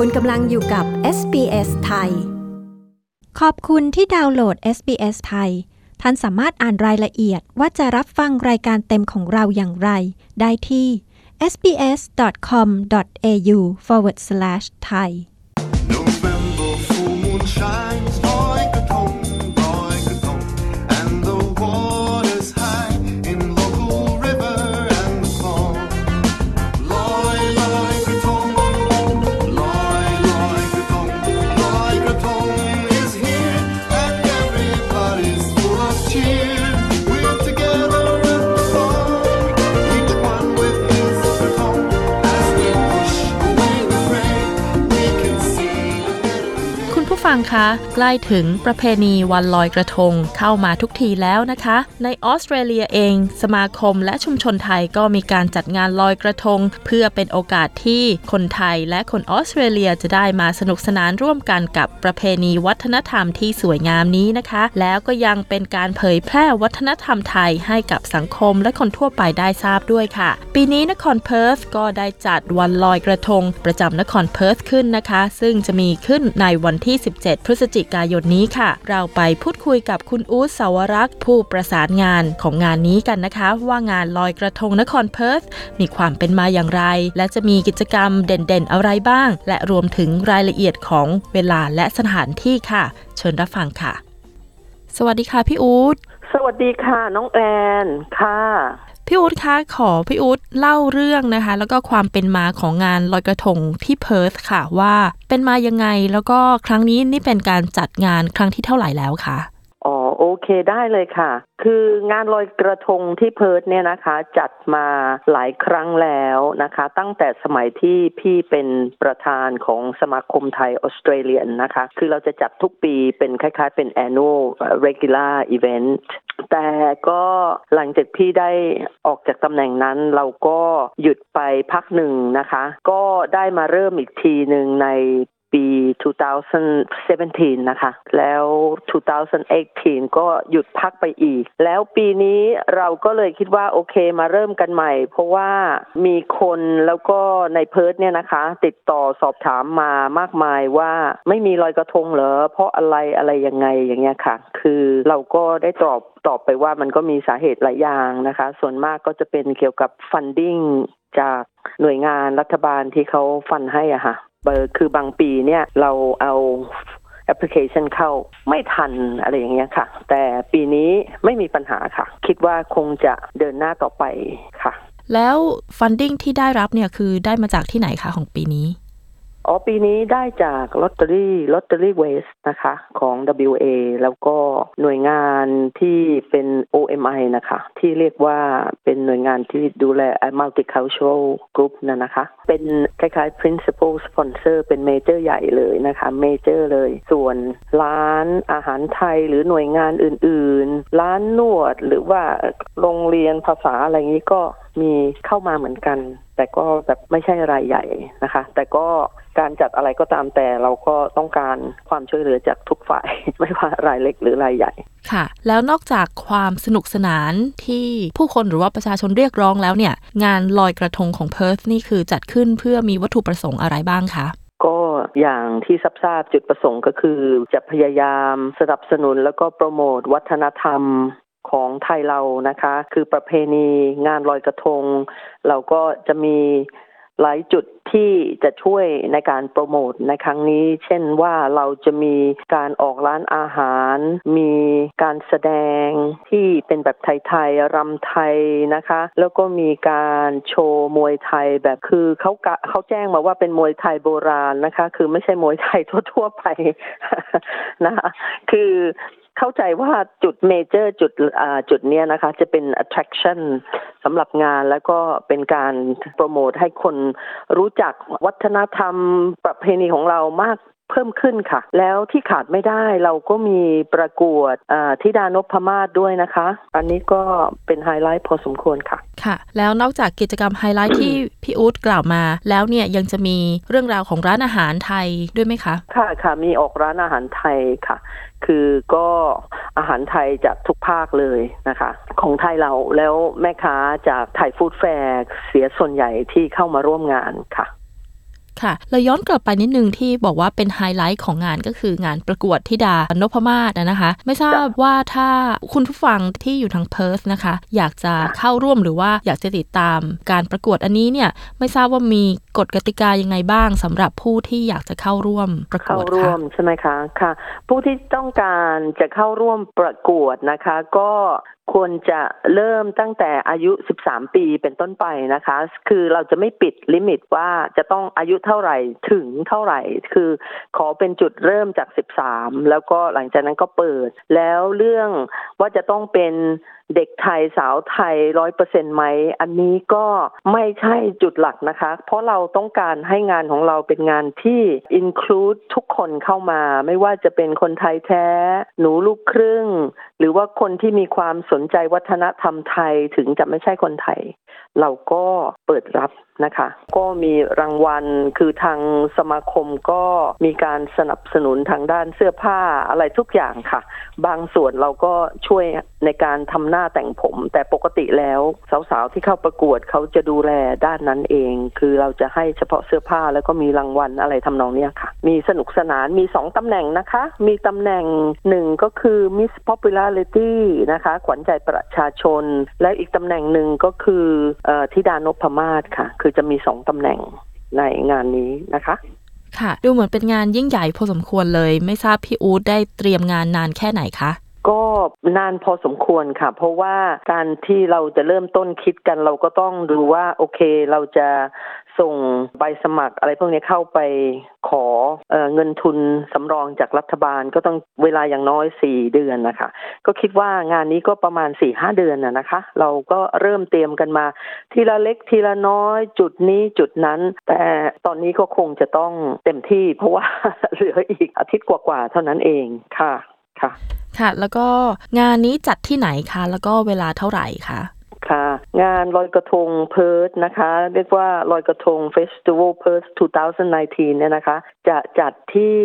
คุณกำลังอยู่กับ SBS ไทย ขอบคุณที่ดาวน์โหลด SBS ไทย ท่านสามารถอ่านรายละเอียดว่าจะรับฟังรายการเต็มของเราอย่างไร ได้ที่ sbs.com.au/thai November full moon shines on คะ ใกล้ถึงประเพณีวันลอยกระทงเข้ามาทุกทีแล้วนะคะ ในออสเตรเลียเอง สมาคมและชุมชนไทยก็มีการจัดงานลอยกระทง เพื่อเป็นโอกาสที่คนไทยและคนออสเตรเลียจะได้มาสนุกสนานร่วมกันกับประเพณีวัฒนธรรมที่สวยงามนี้นะคะ แล้วก็ยังเป็นการเผยแพร่วัฒนธรรมไทยให้กับสังคมและคนทั่วไปได้ทราบด้วยค่ะ ปีนี้นครเพิร์ธก็ได้จัดวันลอยกระทง ประจำนครเพิร์ธขึ้นนะคะ ซึ่งจะมีขึ้นในวันที่17 พฤศจิกายนนี้ค่ะ เราไปพูดคุยกับคุณอู๊ดสาวรักษ์ผู้ประสานงานของงานนี้กันนะคะ ว่างานลอยกระทงนครเพิร์ธมีความเป็นมาอย่างไร และจะมีกิจกรรมเด่นๆ อะไรบ้าง และรวมถึงรายละเอียดของเวลาและสถานที่ค่ะ เชิญรับฟังค่ะ สวัสดีค่ะพี่อู๊ดสวัสดีค่ะ น้องแอนค่ะ พี่อู๊ดคะขอพี่อู๊ดเล่าเรื่องนะคะ แล้วก็ความเป็นมาของงานลอยกระทงที่เพิร์ธค่ะว่าเป็นมายังไงแล้วก็ครั้งนี้นี่เป็นการจัดงานครั้งที่เท่าไหร่แล้วคะ โอเคได้เลยค่ะ คืองานลอยกระทงที่เพิร์ทเนี่ยนะคะ จัดมาหลายครั้งแล้วนะคะ ตั้งแต่สมัยที่พี่เป็นประธานของสมาคมไทยออสเตรเลียนนะคะ คือเราจะจัดทุกปีเป็นคล้ายๆเป็น annual regular event แต่ก็หลังจากพี่ได้ออกจากตำแหน่งนั้นเราก็หยุดไปพักหนึ่งนะคะ ก็ได้มาเริ่มอีกทีหนึ่งใน ปี 2017 นะคะ แล้ว 2018 ก็หยุดพักไปอีก แล้วปีนี้เราก็เลยคิดว่าโอเคมาเริ่มกันใหม่ เพราะว่ามีคนแล้วก็ในเพิร์ดเนี่ยนะคะ ติดต่อสอบถามมามากมายว่าไม่มีลอยกระทงเหรอ เพราะอะไรอะไรยังไงอย่างเงี้ยค่ะ คือเราก็ได้ตอบตอบไปว่ามันก็มีสาเหตุหลายอย่างนะคะ ส่วนมากก็จะเป็นเกี่ยวกับ funding จากหน่วยงานรัฐบาลที่เขา fund ให้อะค่ะ เบอร์คือบางปีเนี่ยเราเอาแอปพลิเคชันเข้าไม่ทันอะไรอย่างเงี้ยค่ะ แต่ปีนี้ไม่มีปัญหาค่ะ คิดว่าคงจะเดินหน้าต่อไปค่ะ แล้ว funding ที่ได้รับเนี่ยคือได้มาจากที่ไหนคะของปีนี้ อ๋อปีนี้ได้จาก Lottery Lotterywest นะคะของ WA แล้วก็หน่วยงานที่เป็น OMI นะคะ ที่เรียกว่าเป็นหน่วยงานที่ดูแล multicultural group นะนะคะ เป็นคล้ายๆ principal sponsor เป็นเมเจอร์ใหญ่เลยนะคะเมเจอร์เลย ส่วนร้านอาหารไทยหรือหน่วยงานอื่นๆ ร้านนวดหรือว่าโรงเรียนภาษาอะไรอย่างนี้ก็มีเข้ามาเหมือนกัน แต่ก็แบบไม่ใช่รายใหญ่นะคะ แต่ก็ การจัดอะไรก็ตามแต่เราก็ต้องการความช่วยเหลือจากทุกฝ่าย ไม่ว่ารายเล็กหรือรายใหญ่ ค่ะ แล้วนอกจากความสนุกสนานที่ผู้คนหรือว่าประชาชนเรียกร้องแล้วเนี่ย งานลอยกระทงของเพิร์ธนี่คือจัดขึ้นเพื่อมีวัตถุประสงค์อะไรบ้างคะก็อย่างที่ทราบๆจุดประสงค์ก็คือ จะพยายามสนับสนุนแล้วก็โปรโมทวัฒนธรรมของไทยเรานะคะ คือประเพณีงานลอยกระทง เราก็จะมี หลายจุดที่จะช่วยในการโปรโมทในครั้งนี้ เช่นว่าเราจะมีการออกร้านอาหาร มีการแสดงที่เป็นแบบไทยๆรำไทยนะคะ แล้วก็มีการโชว์มวยไทยแบบคือเขาเขาแจ้งมาว่าเป็นมวยไทยโบราณนะคะ คือไม่ใช่มวยไทยทั่วๆไปนะคะคือ เข้าใจว่าจุด major จุดอ่าจุดเนี้ยนะคะ จะเป็น attraction สำหรับงานแล้วก็เป็นการโปรโมทให้คนรู้จักวัฒนธรรมประเพณีของเรามาก เพิ่มขึ้นค่ะ แล้วที่ขาดไม่ได้เราก็มีประกวดอ่าธิดานพมาศด้วยนะคะ อันนี้ก็เป็นไฮไลท์พอสมควรค่ะ ค่ะ แล้วนอกจากกิจกรรมไฮไลท์ที่พี่อู๊ดกล่าวมา แล้วเนี่ยยังจะมีเรื่องราวของร้านอาหารไทยด้วยไหมคะ ค่ะค่ะมีออกร้านอาหารไทยค่ะคือก็อาหารไทยจากทุกภาคเลยนะคะ ของไทยเราแล้วแม่ค้าจากไทยฟู้ดแฟร์เสียส่วนใหญ่ที่เข้ามาร่วมงานค่ะ ค่ะเราย้อนกลับไปนิดนึงที่บอกว่าเป็นไฮไลท์ของงานก็คืองานประกวดธิดานพมาศนะคะ ไม่ทราบว่าถ้าคุณผู้ฟังที่อยู่ทางเพิร์ธนะคะ อยากจะเข้าร่วมหรือว่าอยากจะติดตามการประกวดอันนี้เนี่ยไม่ทราบว่ามีกฎกติกายังไงบ้างสำหรับผู้ที่อยากจะเข้าร่วมประกวดเข้าร่วมใช่ไหมคะค่ะ ผู้ที่ต้องการจะเข้าร่วมประกวดนะคะ ก็ ควรจะเริ่มตั้งแต่อายุ 13 ปีเป็นต้นไปนะคะ คือเราจะไม่ปิดลิมิตว่าจะต้องอายุเท่าไหร่ถึงเท่าไหร่ คือขอเป็นจุดเริ่มจาก 13 แล้วก็หลังจากนั้นก็เปิด แล้วเรื่องว่าจะต้องเป็นเด็กไทยสาวไทยร้อยเปอร์เซ็นไหม อันนี้ก็ไม่ใช่จุดหลักนะคะ เพราะเราต้องการให้งานของเราเป็นงานที่ include ทุกคนเข้ามา ไม่ว่าจะเป็นคนไทยแท้ หนูลูกครึ่ง หรือว่าคนที่มีความสนนใจวัฒนธรรมไทยถึงจะไม่ใช่คนไทย เราก็เปิดรับ นะคะ ก็มีรางวัลคือทางสมาคมก็มีการสนับสนุนทางด้านเสื้อผ้าอะไรทุกอย่างค่ะ บางส่วนเราก็ช่วยในการทำหน้าแต่งผม แต่ปกติแล้วสาวๆที่เข้าประกวดเขาจะดูแลด้านนั้นเอง คือเราจะให้เฉพาะเสื้อผ้าแล้วก็มีรางวัลอะไรทำนองนี้ค่ะ มีสนุกสนานมีสองตำแหน่งนะคะ มีตำแหน่งหนึ่งก็คือ Miss Popularity นะคะ ขวัญใจประชาชน และอีกตำแหน่งหนึ่งก็คืออ,อธิดานพมาศค่ะคือจะมีสองตำแหน่งในงานนี้นะคะ ค่ะ ดูเหมือนเป็นงานยิ่งใหญ่พอสมควรเลย ไม่ทราบพี่อู๊ดได้เตรียมงานนานแค่ไหนคะก็นานพอสมควรค่ะ เพราะว่าการที่เราจะเริ่มต้นคิดกันเราก็ต้องดูว่าโอเคเราจะ ส่งใบสมัครอะไรพวกนี้เข้าไปขอเอเงินทุนสำรองจากรัฐบาลก็ต้องเวลาอย่างน้อยสี่เดือนนะคะ ก็คิดว่างานนี้ก็ประมาณสี่ห้าเดือนนะนะคะ เราก็เริ่มเตรียมกันมา ทีละเล็กทีละน้อยจุดนี้จุดนั้น แต่ตอนนี้ก็คงจะต้องเต็มที่ เพราะว่าเหลืออีกอาทิตย์กว่าๆเท่านั้นเองค่ะค่ะ ค่ะ แล้วก็งานนี้จัดที่ไหนคะแล้วก็เวลาเท่าไหร่คะ ค่ะ งานลอยกระทงเพิร์ทนะคะ เรียกว่าลอยกระทง Festival เพิร์ท 2019 เนี่ยนะคะ จะจัดที่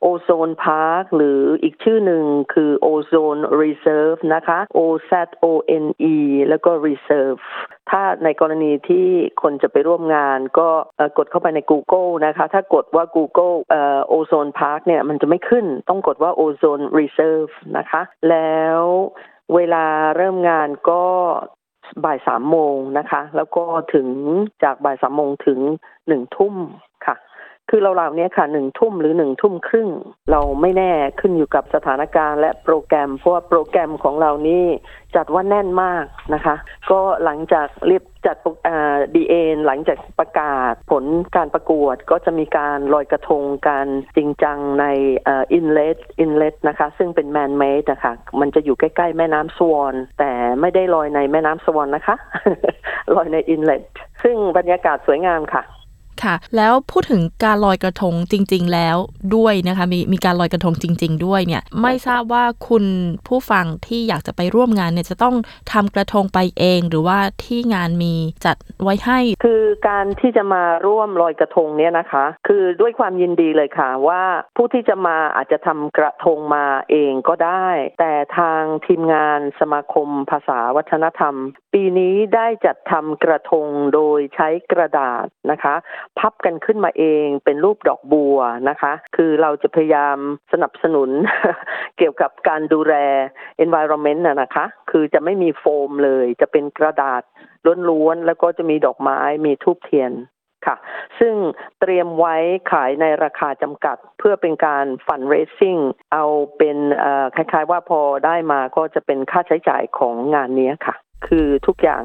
Ozone Park หรืออีกชื่อหนึ่งคือ Ozone Reserve นะคะ O Z O N E แล้วก็ Reserve ถ้าในกรณีที่คนจะไปร่วมงานก็กดเข้าไปใน Google นะคะ ถ้ากดว่า Google เอ่อ Ozone Park เนี่ยมันจะไม่ขึ้นต้องกดว่า Ozone Reserve นะคะ แล้วเวลาเริ่มงานก็ บ่ายสามโมงนะคะ แล้วก็ถึงจากบ่ายสามโมงถึงหนึ่งทุ่มค่ะ คือเราเหล่านี้ค่ะหนึ่งทุ่มหรือหนึ่งทุ่มครึ่ง เราไม่แน่ขึ้นอยู่กับสถานการณ์และโปรแกรม เพราะว่าโปรแกรมของเรานี่จัดว่าแน่นมากนะคะ ก็หลังจากเรียบ จัดดีเอ็นหลังจากประกาศผลการประกวดก็จะมีการลอยกระทงการจริงจังในอินเลสอินเลสนะคะ ซึ่งเป็นแมนเมดนะคะมันจะอยู่ใกล้ๆ แม่น้ำสวอนแต่ไม่ได้ลอยในแม่น้ำสวอนนะคะ ลอยในอินเลสซึ่งบรรยากาศสวยงามค่ะ ค่ะ แล้วพูดถึงการลอยกระทงจริง ๆ แล้วด้วยนะคะ มีมีการลอยกระทงจริง ๆ ด้วยเนี่ยไม่ทราบว่าคุณผู้ฟังที่อยากจะไปร่วมงานเนี่ยจะต้องทำกระทงไปเอง หรือว่าที่งานมีจัดไว้ให้ คือการที่จะมาร่วมลอยกระทงเนี่ยนะคะ คือด้วยความยินดีเลยค่ะว่าผู้ที่จะมาอาจจะทำกระทงมาเองก็ได้ แต่ทางทีมงานสมาคมภาษาวัฒนธรรม ปีนี้ได้จัดทำกระทงโดยใช้กระดาษนะคะพับกันขึ้นมาเองเป็นรูปดอกบัวนะคะ คือเราจะพยายามสนับสนุนเกี่ยวกับการดูแล environment นะนะคะ คือจะไม่มีโฟมเลย จะเป็นกระดาษล้วนๆ แล้วก็จะมีดอกไม้มีทูบเทียนค่ะ ซึ่งเตรียมไว้ขายในราคาจำกัดเพื่อเป็นการฟันเรซซิ่งเอาเป็นคล้ายๆว่าพอได้มาก็จะเป็นค่าใช้จ่ายของงานนี้ค่ะ คือทุกอย่าง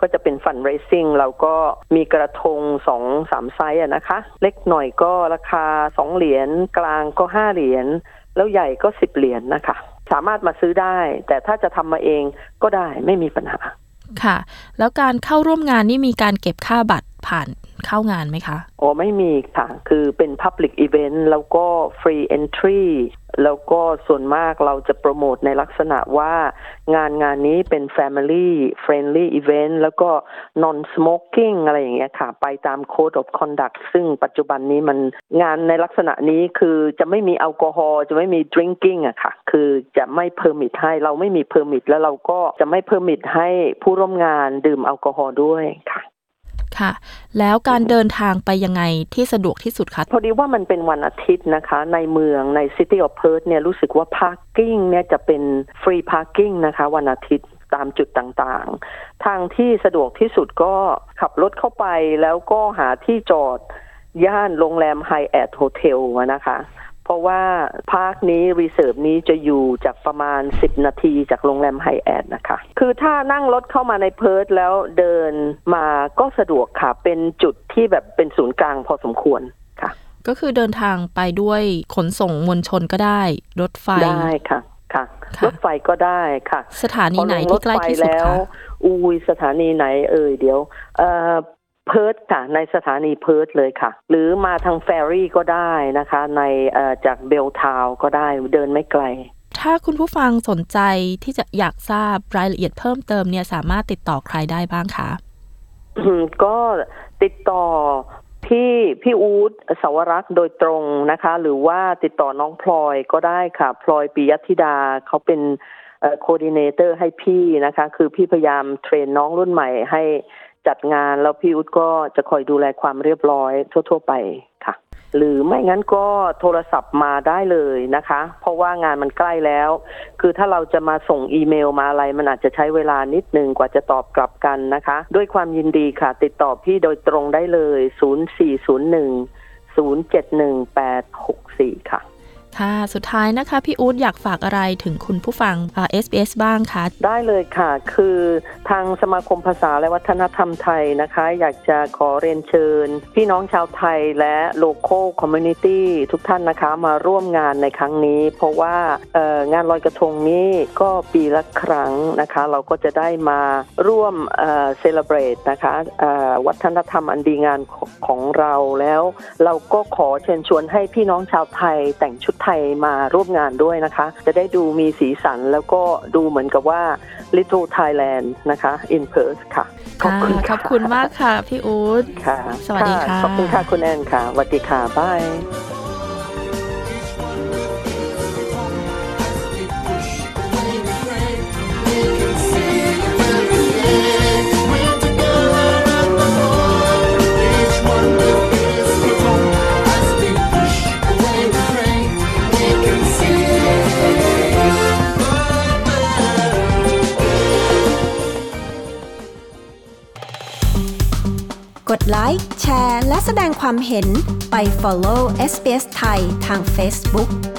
ก็จะเป็นฟันเรซิ่งเราก็มีกระทงสองสามไซส์นะคะ เล็กหน่อยก็ราคาสองเหรียญกลางก็ห้าเหรียญแล้วใหญ่ก็สิบเหรียญนะคะ สามารถมาซื้อได้ แต่ถ้าจะทำมาเองก็ได้ไม่มีปัญหาค่ะ แล้วการเข้าร่วมงานนี่มีการเก็บค่าบัตร ผ่านเข้างานไหมคะอ๋อไม่มีค่ะ คือเป็น Public Event แล้วก็ Free Entry แล้วก็ส่วนมากเราจะโปรโมทในลักษณะว่างานงานนี้เป็น Family Friendly Event แล้วก็ Non Smoking อะไรอย่างเงี้ยค่ะ ไปตาม Code of Conduct ซึ่งปัจจุบันนี้มันงานในลักษณะนี้คือจะไม่มีแอลกอฮอล์จะไม่มี drinking อะค่ะ คือจะไม่ permit ให้เราไม่มี permit แล้วเราก็จะไม่ permit ให้ผู้ร่วมงานดื่มแอลกอฮอล์ด้วยค่ะ ค่ะ แล้วการเดินทางไปยังไงที่สะดวกที่สุดคะพอดีว่ามันเป็นวันอาทิตย์นะคะ ในเมืองใน City of Perth เนี่ยรู้สึกว่า parking เนี่ยจะเป็น free parking นะคะ วันอาทิตย์ตามจุดต่างๆ ทางที่สะดวกที่สุดก็ขับรถเข้าไปแล้วก็หาที่จอดย่านโรงแรม Hyatt Hotel อะนะคะ เพราะว่า park นี้ reserve นี้จะอยู่จากประมาณ 10 นาทีจากโรงแรมไฮแอดนะคะ คือถ้านั่งรถเข้ามาในเพิร์ทแล้วเดินมาก็สะดวกค่ะ เป็นจุดที่แบบเป็นศูนย์กลางพอสมควรค่ะ ก็คือเดินทางไปด้วยขนส่งมวลชนก็ได้ รถไฟได้ค่ะค่ะค่ะรถไฟก็ได้ค่ะ สถานีไหนพอลงรที่ถใกล้ไฟที่สุดแล้วคะอุ้ยสถานีไหนเอ่ยเดี๋ยวเอ่อ เพิร์ทค่ะ ในสถานีเพิร์ทเลยค่ะ หรือมาทางแฟรี่ก็ได้นะคะ ในเอ่อจากเบลทาวก็ได้เดินไม่ไกล ถ้าคุณผู้ฟังสนใจที่จะอยากทราบรายละเอียดเพิ่มเติมเนี่ยสามารถติดต่อใครได้บ้างคะอืมก็ติดต่อพี่พี่อูดสาวรักษ์โดยตรงนะคะ หรือว่าติดต่อน้องพลอยก็ได้ค่ะพลอยปิยธิดาเขาเป็น coordinator ให้พี่นะคะ คือพี่พยายาม train น้องรุ่นใหม่ให้ จัดงานแล้วพี่อูดก็จะคอยดูแลความเรียบร้อยทั่ว ๆ ไปค่ะ หรือไม่งั้นก็โทรศัพท์มาได้เลยนะคะ เพราะว่างานมันใกล้แล้ว คือถ้าเราจะมาส่งอีเมลมาอะไร มันอาจจะใช้เวลานิดนึงกว่าจะตอบกลับกันนะคะ ด้วยความยินดีค่ะ ติดต่อพี่โดยตรงได้เลย 0401 071864 ค่ะ ค่ะ สุดท้ายนะคะ พี่อู๊ดอยากฝากอะไรถึงคุณผู้ฟังอ่า SBS บ้างคะได้เลยค่ะ คือทางสมาคมภาษาและวัฒนธรรมไทยนะคะ อยากจะขอเรียนเชิญ พี่น้องชาวไทยและ local community ทุกท่านนะคะมาร่วมงานในครั้งนี้ เพราะว่างานลอยกระทงนี้ก็ปีละครั้งนะคะ เราก็จะได้มาร่วม celebrate นะคะวัฒนธรรมอันดีงามของเราแล้ว เราก็ขอเชิญชวนให้พี่น้องชาวไทยแต่งชุดไทยมาร่วมงานด้วยนะคะ จะได้ดูมีสีสันแล้วก็ดูเหมือนกับว่า Little Thailand นะคะ in Perth ค่ะ ขอบคุณขค่ะอบคุณมากค่ะ พี่อู๊ดค่ะ สวัสดีค่ะ ขอบคุณค่ะ คุณแอนค่ะสวัสดีค่ะบาย แสดงความเห็นไป follow SBS ไทยทาง Facebook